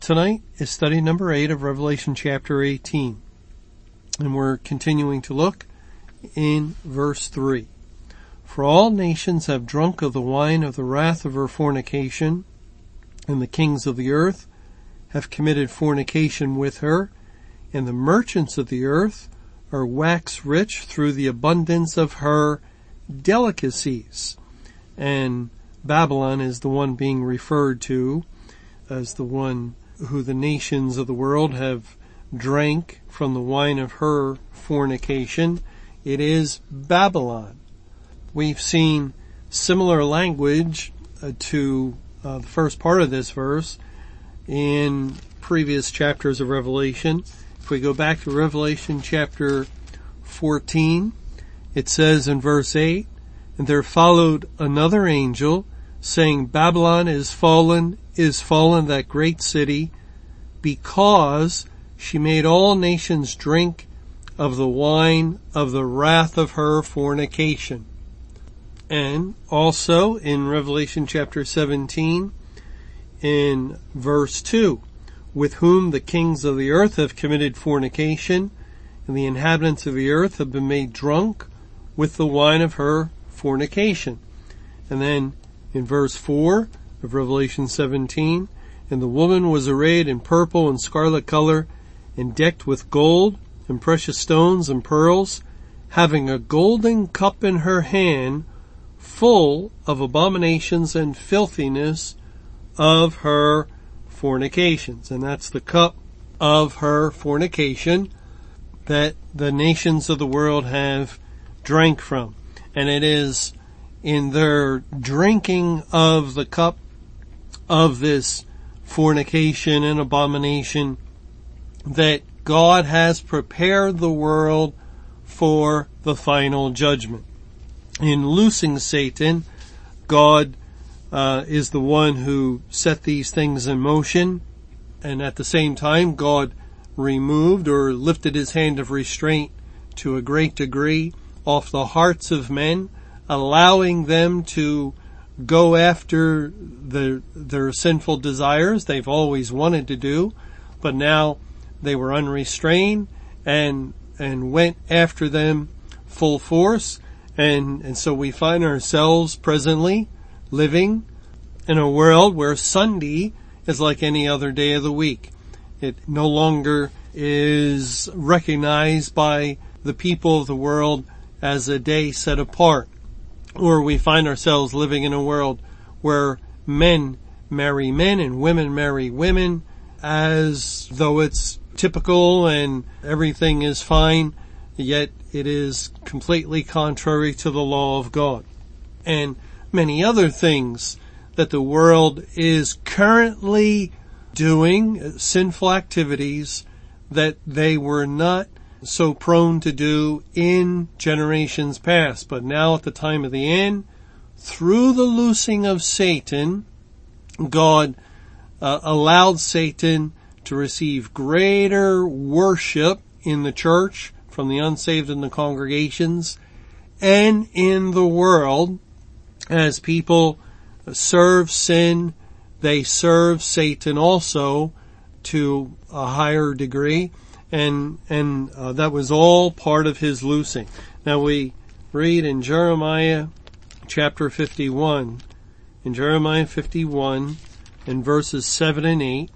Tonight is study number 8 of Revelation chapter 18. And we're continuing to look in verse 3. For all nations have drunk of the wine of the wrath of her fornication, and the kings of the earth have committed fornication with her, and the merchants of the earth are wax rich through the abundance of her delicacies. And Babylon is the one being referred to as the one who the nations of the world have drank from the wine of her fornication. It is Babylon. We've seen similar language uh, to uh, the first part of this verse in previous chapters of Revelation. If we go back to Revelation chapter 14, it says in verse 8, And there followed another angel saying, Babylon is fallen, is fallen that great city, because she made all nations drink of the wine of the wrath of her fornication. And also in Revelation chapter 17, in verse 2, with whom the kings of the earth have committed fornication, and the inhabitants of the earth have been made drunk with the wine of her fornication. And then in verse 4 of Revelation 17, and the woman was arrayed in purple and scarlet color, and decked with gold and precious stones and pearls, having a golden cup in her hand, full of abominations and filthiness of her fornications. And that's the cup of her fornication that the nations of the world have drank from. And it is in their drinking of the cup of this fornication and abomination that God has prepared the world for the final judgment. In loosing Satan, God uh, is the one who set these things in motion, and at the same time, God removed or lifted his hand of restraint to a great degree off the hearts of men, allowing them to go after their, their sinful desires they've always wanted to do, but now they were unrestrained and, and went after them full force. And, and so we find ourselves presently living in a world where Sunday is like any other day of the week. It no longer is recognized by the people of the world as a day set apart or we find ourselves living in a world where men marry men and women marry women as though it's typical and everything is fine, yet it is completely contrary to the law of God. And many other things that the world is currently doing, sinful activities that they were not so prone to do in generations past. But now at the time of the end, through the loosing of Satan, God uh, allowed Satan to receive greater worship in the church from the unsaved in the congregations and in the world as people serve sin, they serve Satan also to a higher degree and and uh, that was all part of his loosing. Now we read in Jeremiah chapter 51, in Jeremiah 51, in verses 7 and 8,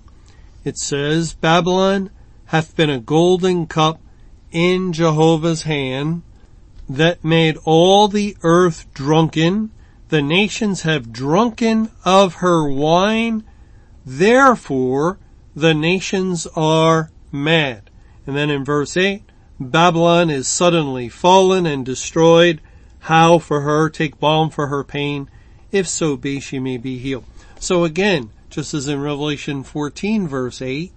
it says, Babylon hath been a golden cup in Jehovah's hand that made all the earth drunken. The nations have drunken of her wine. Therefore, the nations are mad. And then in verse 8, Babylon is suddenly fallen and destroyed. How for her? Take balm for her pain, if so be she may be healed. So again, just as in Revelation 14 verse 8,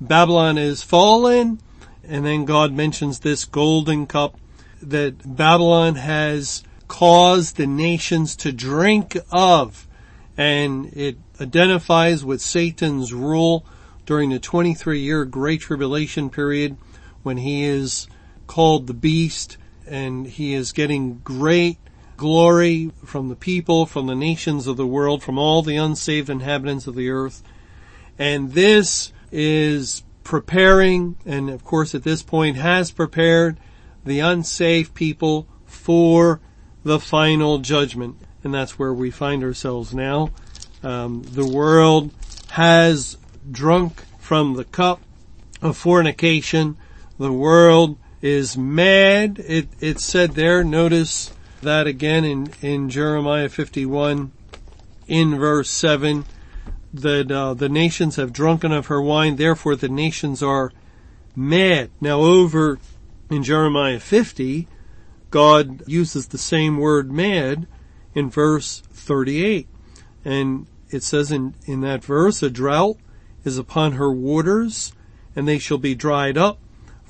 Babylon is fallen, and then God mentions this golden cup that Babylon has caused the nations to drink of, and it identifies with Satan's rule during the 23 year Great Tribulation period when he is called the beast and he is getting great glory from the people, from the nations of the world, from all the unsaved inhabitants of the earth. And this is preparing, and of course at this point has prepared the unsaved people for the final judgment. And that's where we find ourselves now. Um, the world has drunk from the cup of fornication. The world is mad. It, it said there, notice that again in, in Jeremiah 51 in verse 7 that uh, the nations have drunken of her wine, therefore the nations are mad. Now over in Jeremiah 50, God uses the same word mad in verse 38. And it says in, in that verse, a drought is upon her waters and they shall be dried up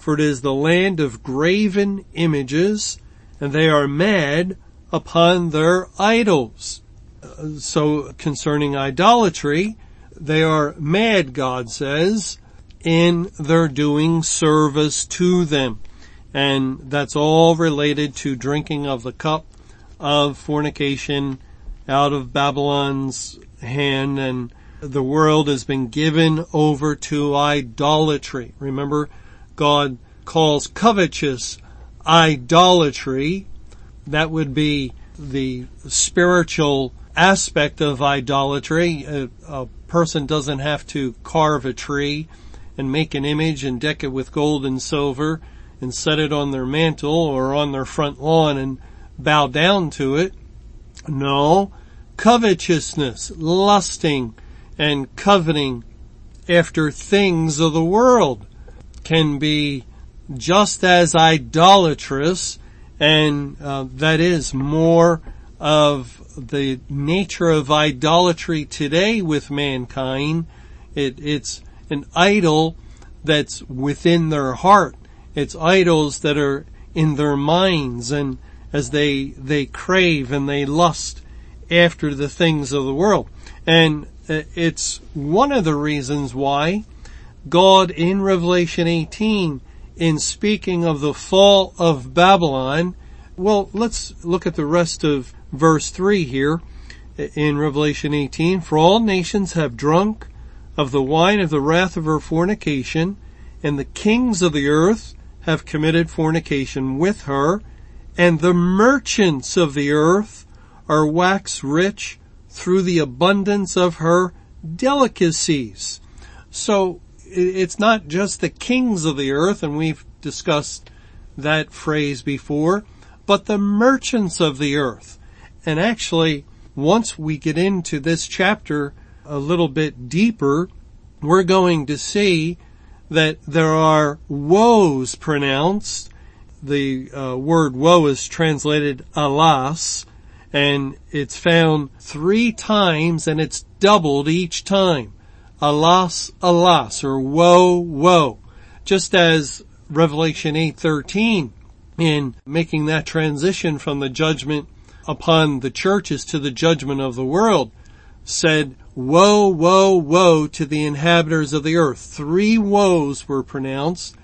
for it is the land of graven images, and they are mad upon their idols. Uh, so concerning idolatry, they are mad, God says, in their doing service to them. And that's all related to drinking of the cup of fornication out of Babylon's hand and the world has been given over to idolatry. Remember, God calls covetous idolatry. That would be the spiritual aspect of idolatry. A, a, person doesn't have to carve a tree and make an image and deck it with gold and silver and set it on their mantle or on their front lawn and bow down to it. No, covetousness, lusting and coveting after things of the world can be just as idolatrous and uh, that is more of the nature of idolatry today with mankind. It, it's an idol that's within their heart. It's idols that are in their minds and as they, they crave and they lust after the things of the world. And Uh, it's one of the reasons why God in Revelation 18 in speaking of the fall of Babylon. Well, let's look at the rest of verse 3 here uh, in Revelation 18. For all nations have drunk of the wine of the wrath of her fornication, and the kings of the earth have committed fornication with her, and the merchants of the earth are wax rich through the abundance of her delicacies. So it's not just the kings of the earth, and we've discussed that phrase before, but the merchants of the earth. And actually, once we get into this chapter a little bit deeper, we're going to see that there are woes pronounced. The uh, word woe is translated alas, and it's found three times and it's doubled each time alas, alas, or woe, woe. Just as Revelation 8:13 in making that transition from the judgment upon the churches to the judgment of the world said, woe, woe, woe to the inhabitants of the earth. Three woes were pronounced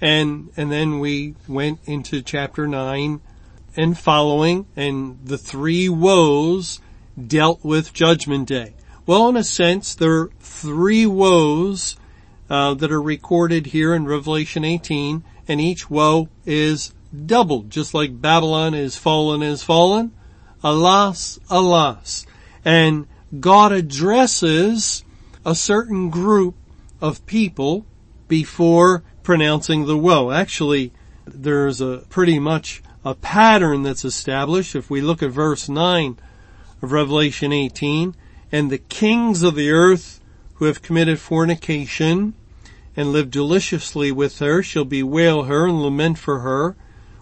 and, and then we went into chapter 9 and following and the three woes dealt with judgment day. Well, in a sense, there are three woes uh, that are recorded here in Revelation 18, and each woe is doubled, just like Babylon is fallen is fallen. Alas, alas. And God addresses a certain group of people before pronouncing the woe. Actually, there's a pretty much a pattern that's established. If we look at verse 9 of Revelation 18, and the kings of the earth who have committed fornication and lived deliciously with her shall bewail her and lament for her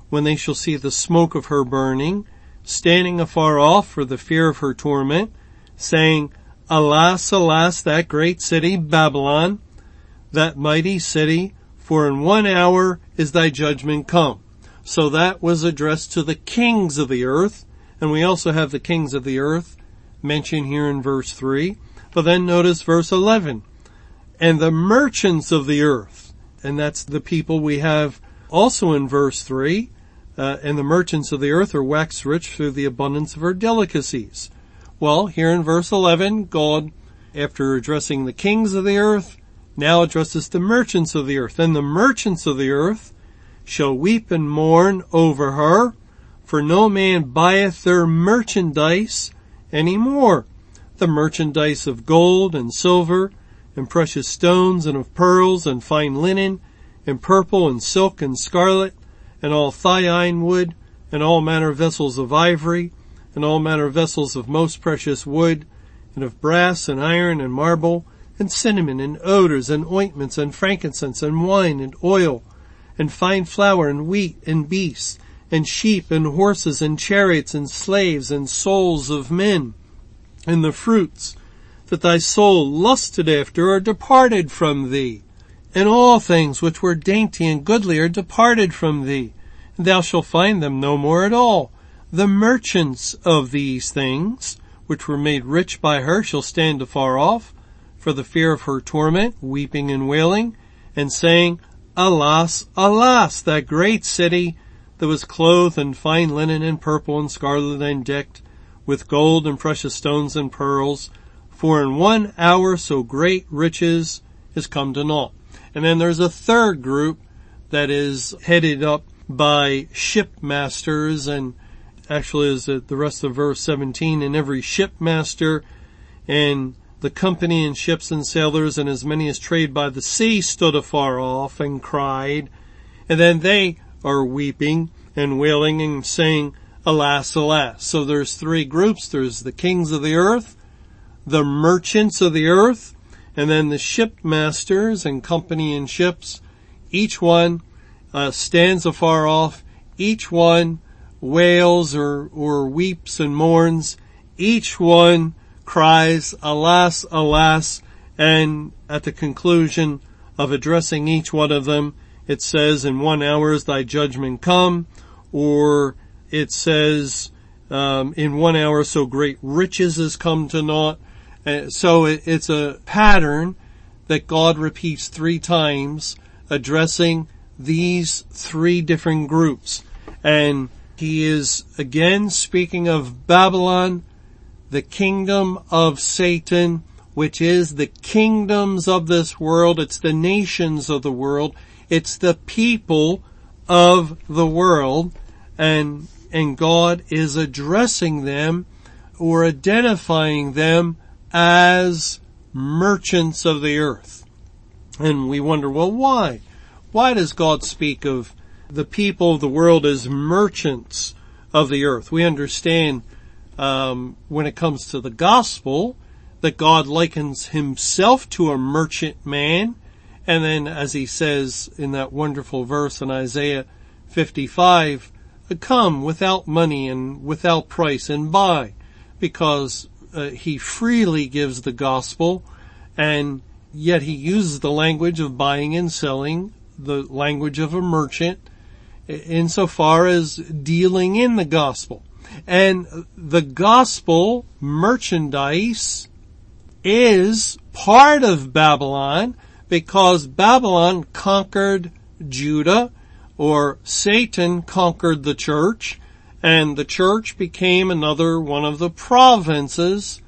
when they shall see the smoke of her burning, standing afar off for the fear of her torment, saying, Alas, alas, that great city, Babylon, that mighty city, for in one hour is thy judgment come. So that was addressed to the kings of the earth, and we also have the kings of the earth mentioned here in verse 3. But then notice verse 11. And the merchants of the earth, and that's the people we have also in verse 3, uh, and the merchants of the earth are waxed rich through the abundance of her delicacies. Well, here in verse 11, God, after addressing the kings of the earth, now addresses the merchants of the earth. And the merchants of the earth shall weep and mourn over her, for no man buyeth their merchandise any more. The merchandise of gold and silver and precious stones and of pearls and fine linen and purple and silk and scarlet and all thyine wood and all manner vessels of ivory and all manner vessels of most precious wood and of brass and iron and marble and cinnamon and odors and ointments and frankincense and wine and oil and fine flour and wheat and beasts and sheep and horses and chariots and slaves and souls of men and the fruits that thy soul lusted after are departed from thee and all things which were dainty and goodly are departed from thee and thou shalt find them no more at all. The merchants of these things which were made rich by her shall stand afar off for the fear of her torment, weeping and wailing, and saying, Alas, alas, that great city that was clothed in fine linen and purple and scarlet and decked with gold and precious stones and pearls, for in one hour so great riches is come to naught. And then there's a third group that is headed up by shipmasters and actually is the rest of verse 17 and every shipmaster and the company and ships and sailors and as many as trade by the sea stood afar off and cried. And then they are weeping and wailing and saying, alas, alas. So there's three groups. There's the kings of the earth, the merchants of the earth, and then the shipmasters and company and ships. Each one uh, stands afar off. Each one wails or, or weeps and mourns. Each one cries, alas, alas, and at the conclusion of addressing each one of them, it says, in one hour is thy judgment come, or it says, um, in one hour so great riches has come to naught. Uh, so it, it's a pattern that God repeats three times addressing these three different groups. And he is again speaking of Babylon, the kingdom of Satan, which is the kingdoms of this world. It's the nations of the world. It's the people of the world. And, and God is addressing them or identifying them as merchants of the earth. And we wonder, well, why? Why does God speak of the people of the world as merchants of the earth? We understand um, when it comes to the gospel that God likens himself to a merchant man. And then as he says in that wonderful verse in Isaiah 55, come without money and without price and buy because uh, he freely gives the gospel and yet he uses the language of buying and selling, the language of a merchant insofar as dealing in the gospel. And the gospel merchandise is part of Babylon because Babylon conquered Judah or Satan conquered the church and the church became another one of the provinces.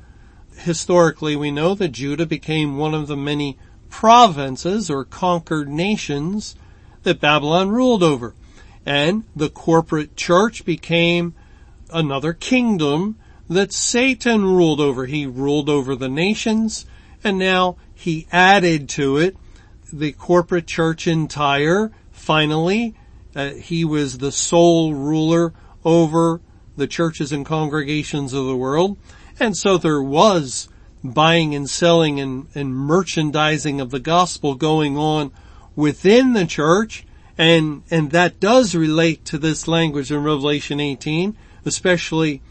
Historically we know that Judah became one of the many provinces or conquered nations that Babylon ruled over. And the corporate church became another kingdom that Satan ruled over. He ruled over the nations and now he added to it the corporate church entire. Finally, uh, he was the sole ruler over the churches and congregations of the world. And so there was buying and selling and, and merchandising of the gospel going on within the church. And, and that does relate to this language in Revelation 18 especially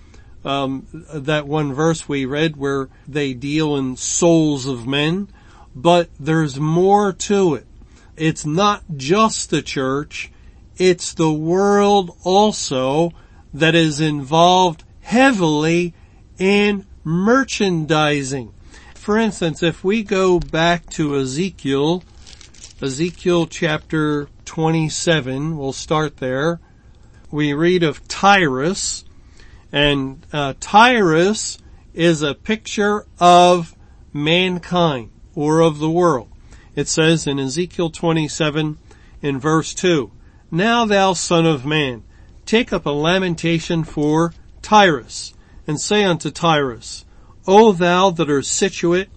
um, that one verse we read where they deal in souls of men. but there's more to it. It's not just the church, it's the world also that is involved heavily in merchandising. For instance, if we go back to Ezekiel, Ezekiel chapter 27, we'll start there. We read of Tyrus, and uh, Tyrus is a picture of mankind or of the world. It says in Ezekiel 27 in verse 2, Now thou son of man, take up a lamentation for Tyrus, and say unto Tyrus, O thou that art situate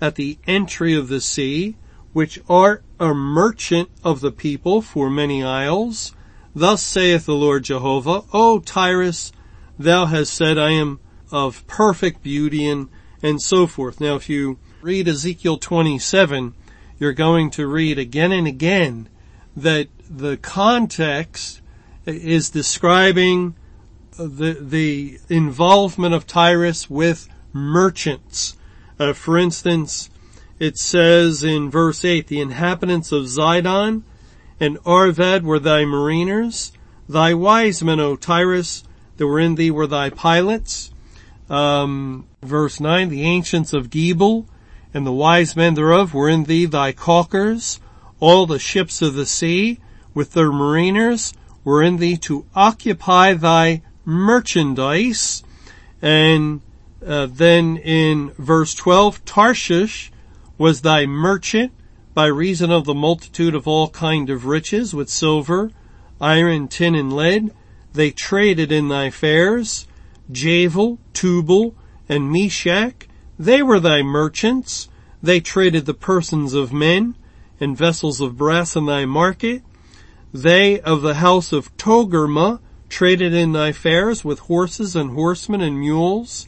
at the entry of the sea, which art a merchant of the people for many isles, thus saith the Lord Jehovah, O Tyrus, thou hast said, I am of perfect beauty and, and so forth. Now if you read Ezekiel 27, you're going to read again and again that the context is describing the, the involvement of Tyrus with merchants. Uh, for instance, it says in verse 8, the inhabitants of Zidon and Arvad were thy mariners. Thy wise men, O Tyrus, that were in thee were thy pilots. Um, verse 9, the ancients of Gebal and the wise men thereof were in thee thy caulkers. All the ships of the sea with their mariners were in thee to occupy thy merchandise. And uh, then in verse 12, Tarshish was thy merchant by reason of the multitude of all kind of riches with silver, iron, tin, and lead. They traded in thy fairs. Javan, Tubal, and Meshech, they were thy merchants. They traded the persons of men and vessels of brass in thy market. They of the house of Togarmah traded in thy fairs with horses and horsemen and mules.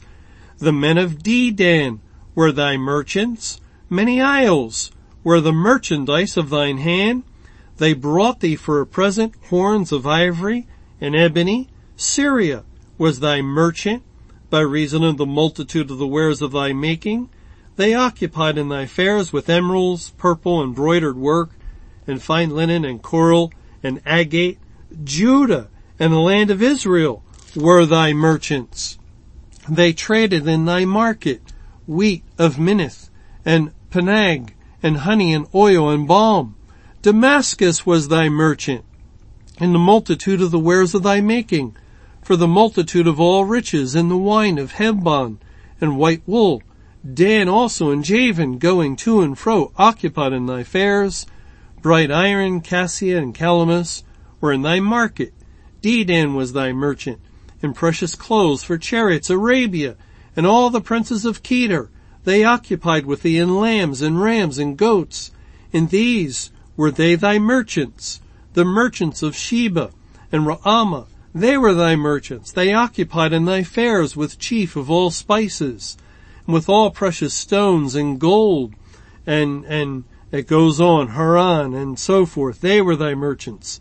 The men of Dedan were thy merchants. Many isles were the merchandise of thine hand. They brought thee for a present horns of ivory and ebony. Syria was thy merchant by reason of the multitude of the wares of thy making. They occupied in thy fairs with emeralds, purple, embroidered work, and fine linen and coral and agate. Judah and the land of Israel were thy merchants. They traded in thy market wheat of Minnith and Pannag and honey and oil and balm. Damascus was thy merchant in the multitude of the wares of thy making for the multitude of all riches and the wine of Heshbon and white wool. Dan also and Javan going to and fro occupied in thy fairs. Bright iron, cassia and calamus were in thy market. Dedan was thy merchant and precious clothes for chariots, Arabia, and all the princes of Kedar. They occupied with thee in lambs and rams and goats. In these were they thy merchants, the merchants of Sheba and Raamah. They were thy merchants. They occupied in thy fairs with chief of all spices, and with all precious stones and gold, and, and it goes on, Haran and so forth. They were thy merchants.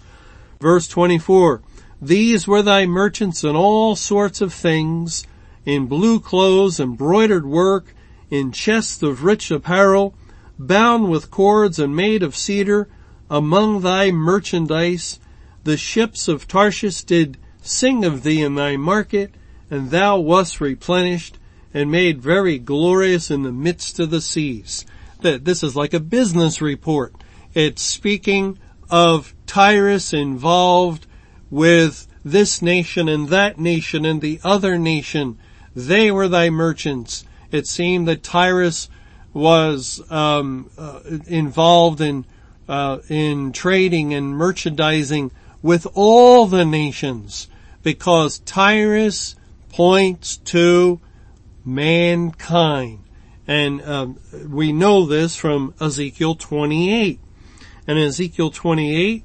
Verse 24, these were thy merchants in all sorts of things, in blue clothes, embroidered work, in chests of rich apparel, bound with cords and made of cedar, among thy merchandise. The ships of Tarshish did sing of thee in thy market, and thou wast replenished and made very glorious in the midst of the seas. That this is like a business report. It's speaking of Tyrus involved with this nation and that nation and the other nation. They were thy merchants. It seemed that Tyrus was um, uh, involved in uh, in trading and merchandising with all the nations because Tyrus points to mankind. And um, we know this from Ezekiel 28. And Ezekiel 28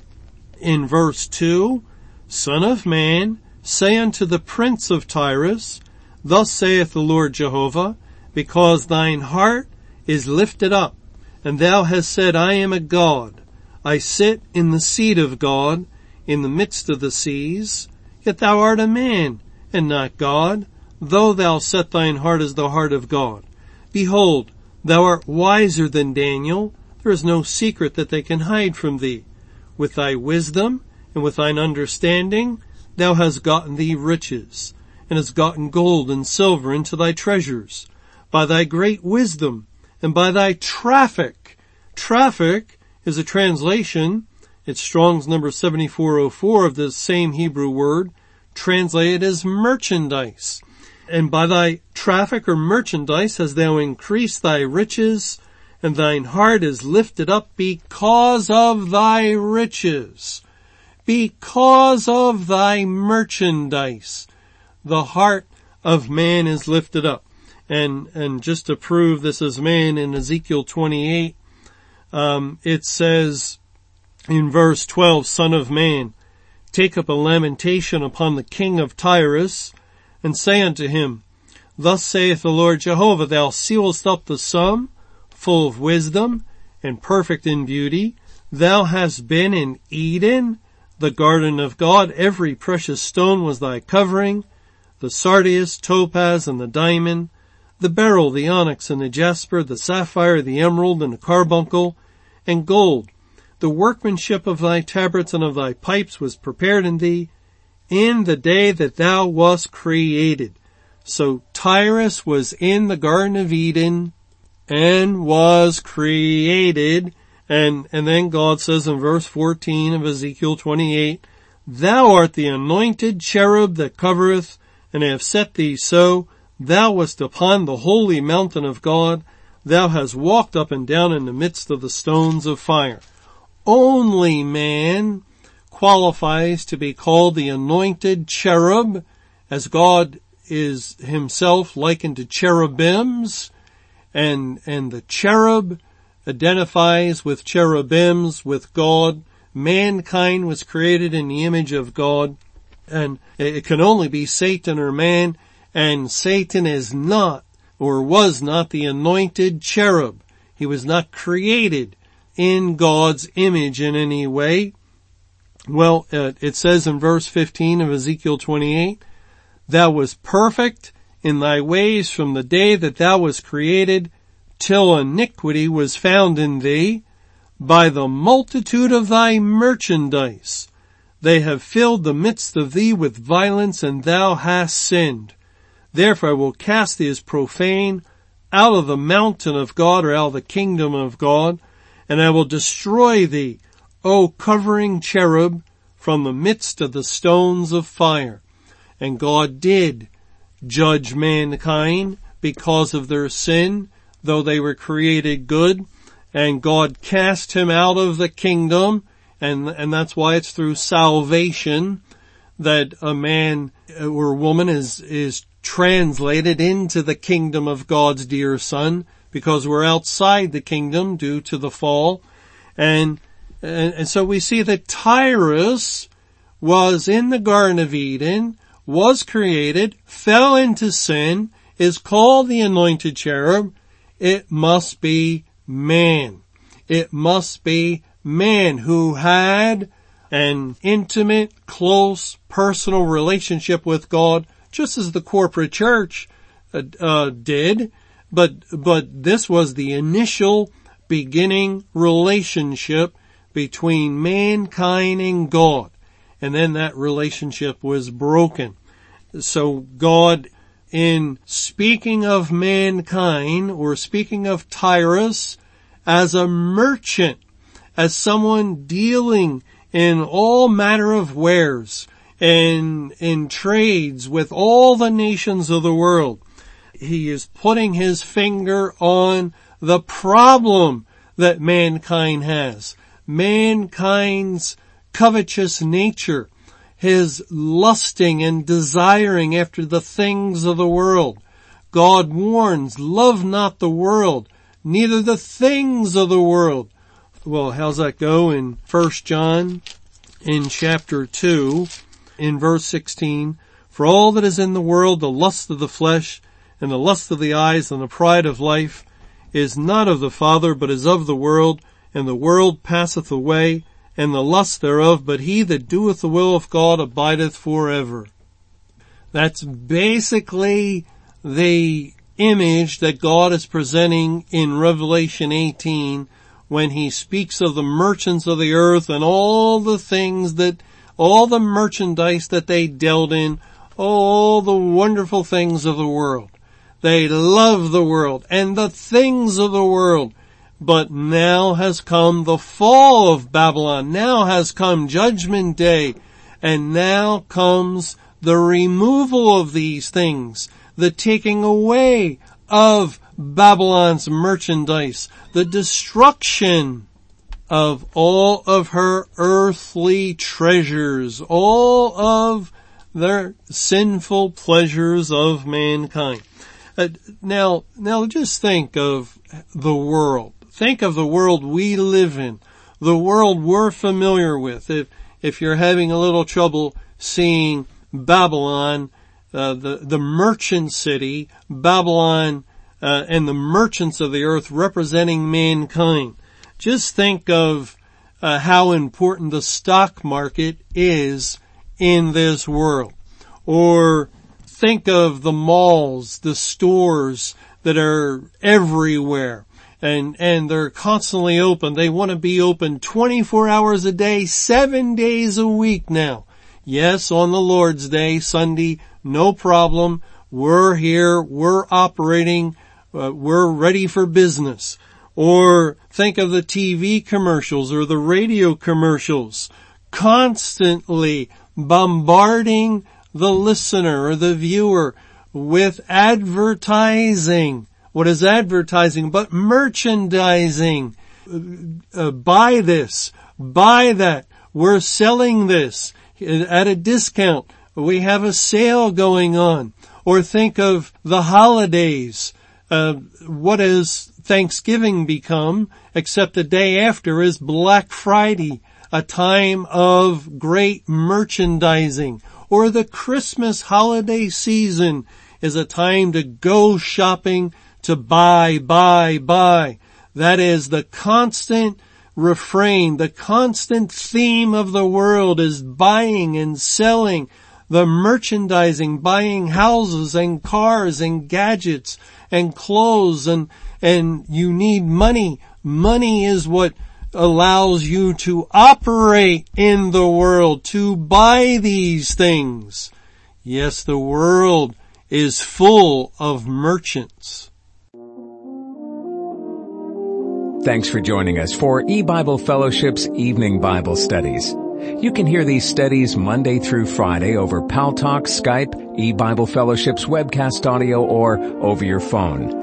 in verse 2, Son of man, say unto the prince of Tyrus, Thus saith the Lord Jehovah, because thine heart is lifted up, and thou hast said, I am a God. I sit in the seat of God, in the midst of the seas. Yet thou art a man, and not God, though thou set thine heart as the heart of God. Behold, Thou art wiser than Daniel. There is no secret that they can hide from thee. With thy wisdom and with thine understanding, thou hast gotten thee riches, and hast gotten gold and silver into thy treasures, by thy great wisdom, and by thy traffic. Traffic is a translation, it's Strong's number 7404 of the same Hebrew word, translated as merchandise. And by thy traffic or merchandise hast thou increased thy riches, and thine heart is lifted up because of thy riches. Because of thy merchandise. The heart of man is lifted up. And, and just to prove this is man in Ezekiel 28, um, it says in verse 12, son of man, take up a lamentation upon the king of Tyrus and say unto him, Thus saith the Lord Jehovah, thou sealest up the sum, full of wisdom and perfect in beauty. Thou hast been in Eden, the garden of God. Every precious stone was thy covering, the sardius, topaz, and the diamond, the beryl, the onyx, and the jasper, the sapphire, the emerald, and the carbuncle, and gold. The workmanship of thy tabrets and of thy pipes was prepared in thee in the day that thou wast created. So Tyrus was in the Garden of Eden and was created. And, and then God says in verse 14 of Ezekiel 28, Thou art the anointed cherub that covereth, and I have set thee so. Thou wast upon the holy mountain of God. Thou hast walked up and down in the midst of the stones of fire. Only man qualifies to be called the anointed cherub, as God is himself likened to cherubims and, and the cherub identifies with cherubims, with God. Mankind was created in the image of God and it can only be Satan or man and Satan is not or was not the anointed cherub. He was not created in God's image in any way. Well, uh, it says in verse 15 of Ezekiel 28, Thou was perfect in thy ways from the day that thou was created till iniquity was found in thee by the multitude of thy merchandise. They have filled the midst of thee with violence and thou hast sinned. Therefore I will cast thee as profane out of the mountain of God or out of the kingdom of God and I will destroy thee, O covering cherub, from the midst of the stones of fire. And God did judge mankind because of their sin though they were created good, and God cast him out of the kingdom, and, and that's why it's through salvation that a man or woman is, is translated into the kingdom of God's dear son, because we're outside the kingdom due to the fall. And, and, and so we see that Tyrus was in the Garden of Eden, was created, fell into sin, is called the anointed cherub, it must be man. It must be man who had an intimate, close, personal relationship with God, just as the corporate church uh, uh, did. But, but this was the initial beginning relationship between mankind and God. And then that relationship was broken. So God in speaking of mankind or speaking of Tyrus as a merchant, as someone dealing in all manner of wares and in trades with all the nations of the world. He is putting his finger on the problem that mankind has. Mankind's covetous nature his lusting and desiring after the things of the world. God warns, love not the world, neither the things of the world. Well, how's that go in 1 John in chapter 2 in verse 16? For all that is in the world, the lust of the flesh and the lust of the eyes and the pride of life is not of the Father, but is of the world, and the world passeth away and the lust thereof, but he that doeth the will of God abideth forever. That's basically the image that God is presenting in Revelation 18 when he speaks of the merchants of the earth and all the things that, all the merchandise that they dealt in, all the wonderful things of the world. They love the world and the things of the world. But now has come the fall of Babylon. Now has come judgment day. And now comes the removal of these things, the taking away of Babylon's merchandise, the destruction of all of her earthly treasures, all of their sinful pleasures of mankind. Uh, now, now just think of the world. Think of the world we live in, the world we're familiar with. If, if you're having a little trouble seeing Babylon, uh, the, the merchant city, Babylon, uh, and the merchants of the earth representing mankind. Just think of uh, how important the stock market is in this world. Or think of the malls, the stores that are everywhere and, and they're constantly open. They want to be open 24 hours a day, seven days a week now. Yes, on the Lord's Day, Sunday, no problem. We're here, we're operating, uh, we're ready for business. Or think of the TV commercials or the radio commercials constantly bombarding the listener or the viewer with advertising. What is advertising but merchandising? Uh, buy this, buy that. We're selling this at a discount. We have a sale going on. Or think of the holidays uh, what has Thanksgiving become except the day after is Black Friday, a time of great merchandising, or the Christmas holiday season is a time to go shopping to buy, buy, buy. That is the constant refrain, the constant theme of the world is buying and selling, the merchandising, buying houses and cars and gadgets and clothes and, and you need money. Money is what allows you to operate in the world, to buy these things. Yes, the world is full of merchants. Thanks for joining us for E-Bible Fellowship's Evening Bible Studies. You can hear these studies Monday through Friday over Paltalk, Skype, eBible Fellowship's webcast audio, or over your phone.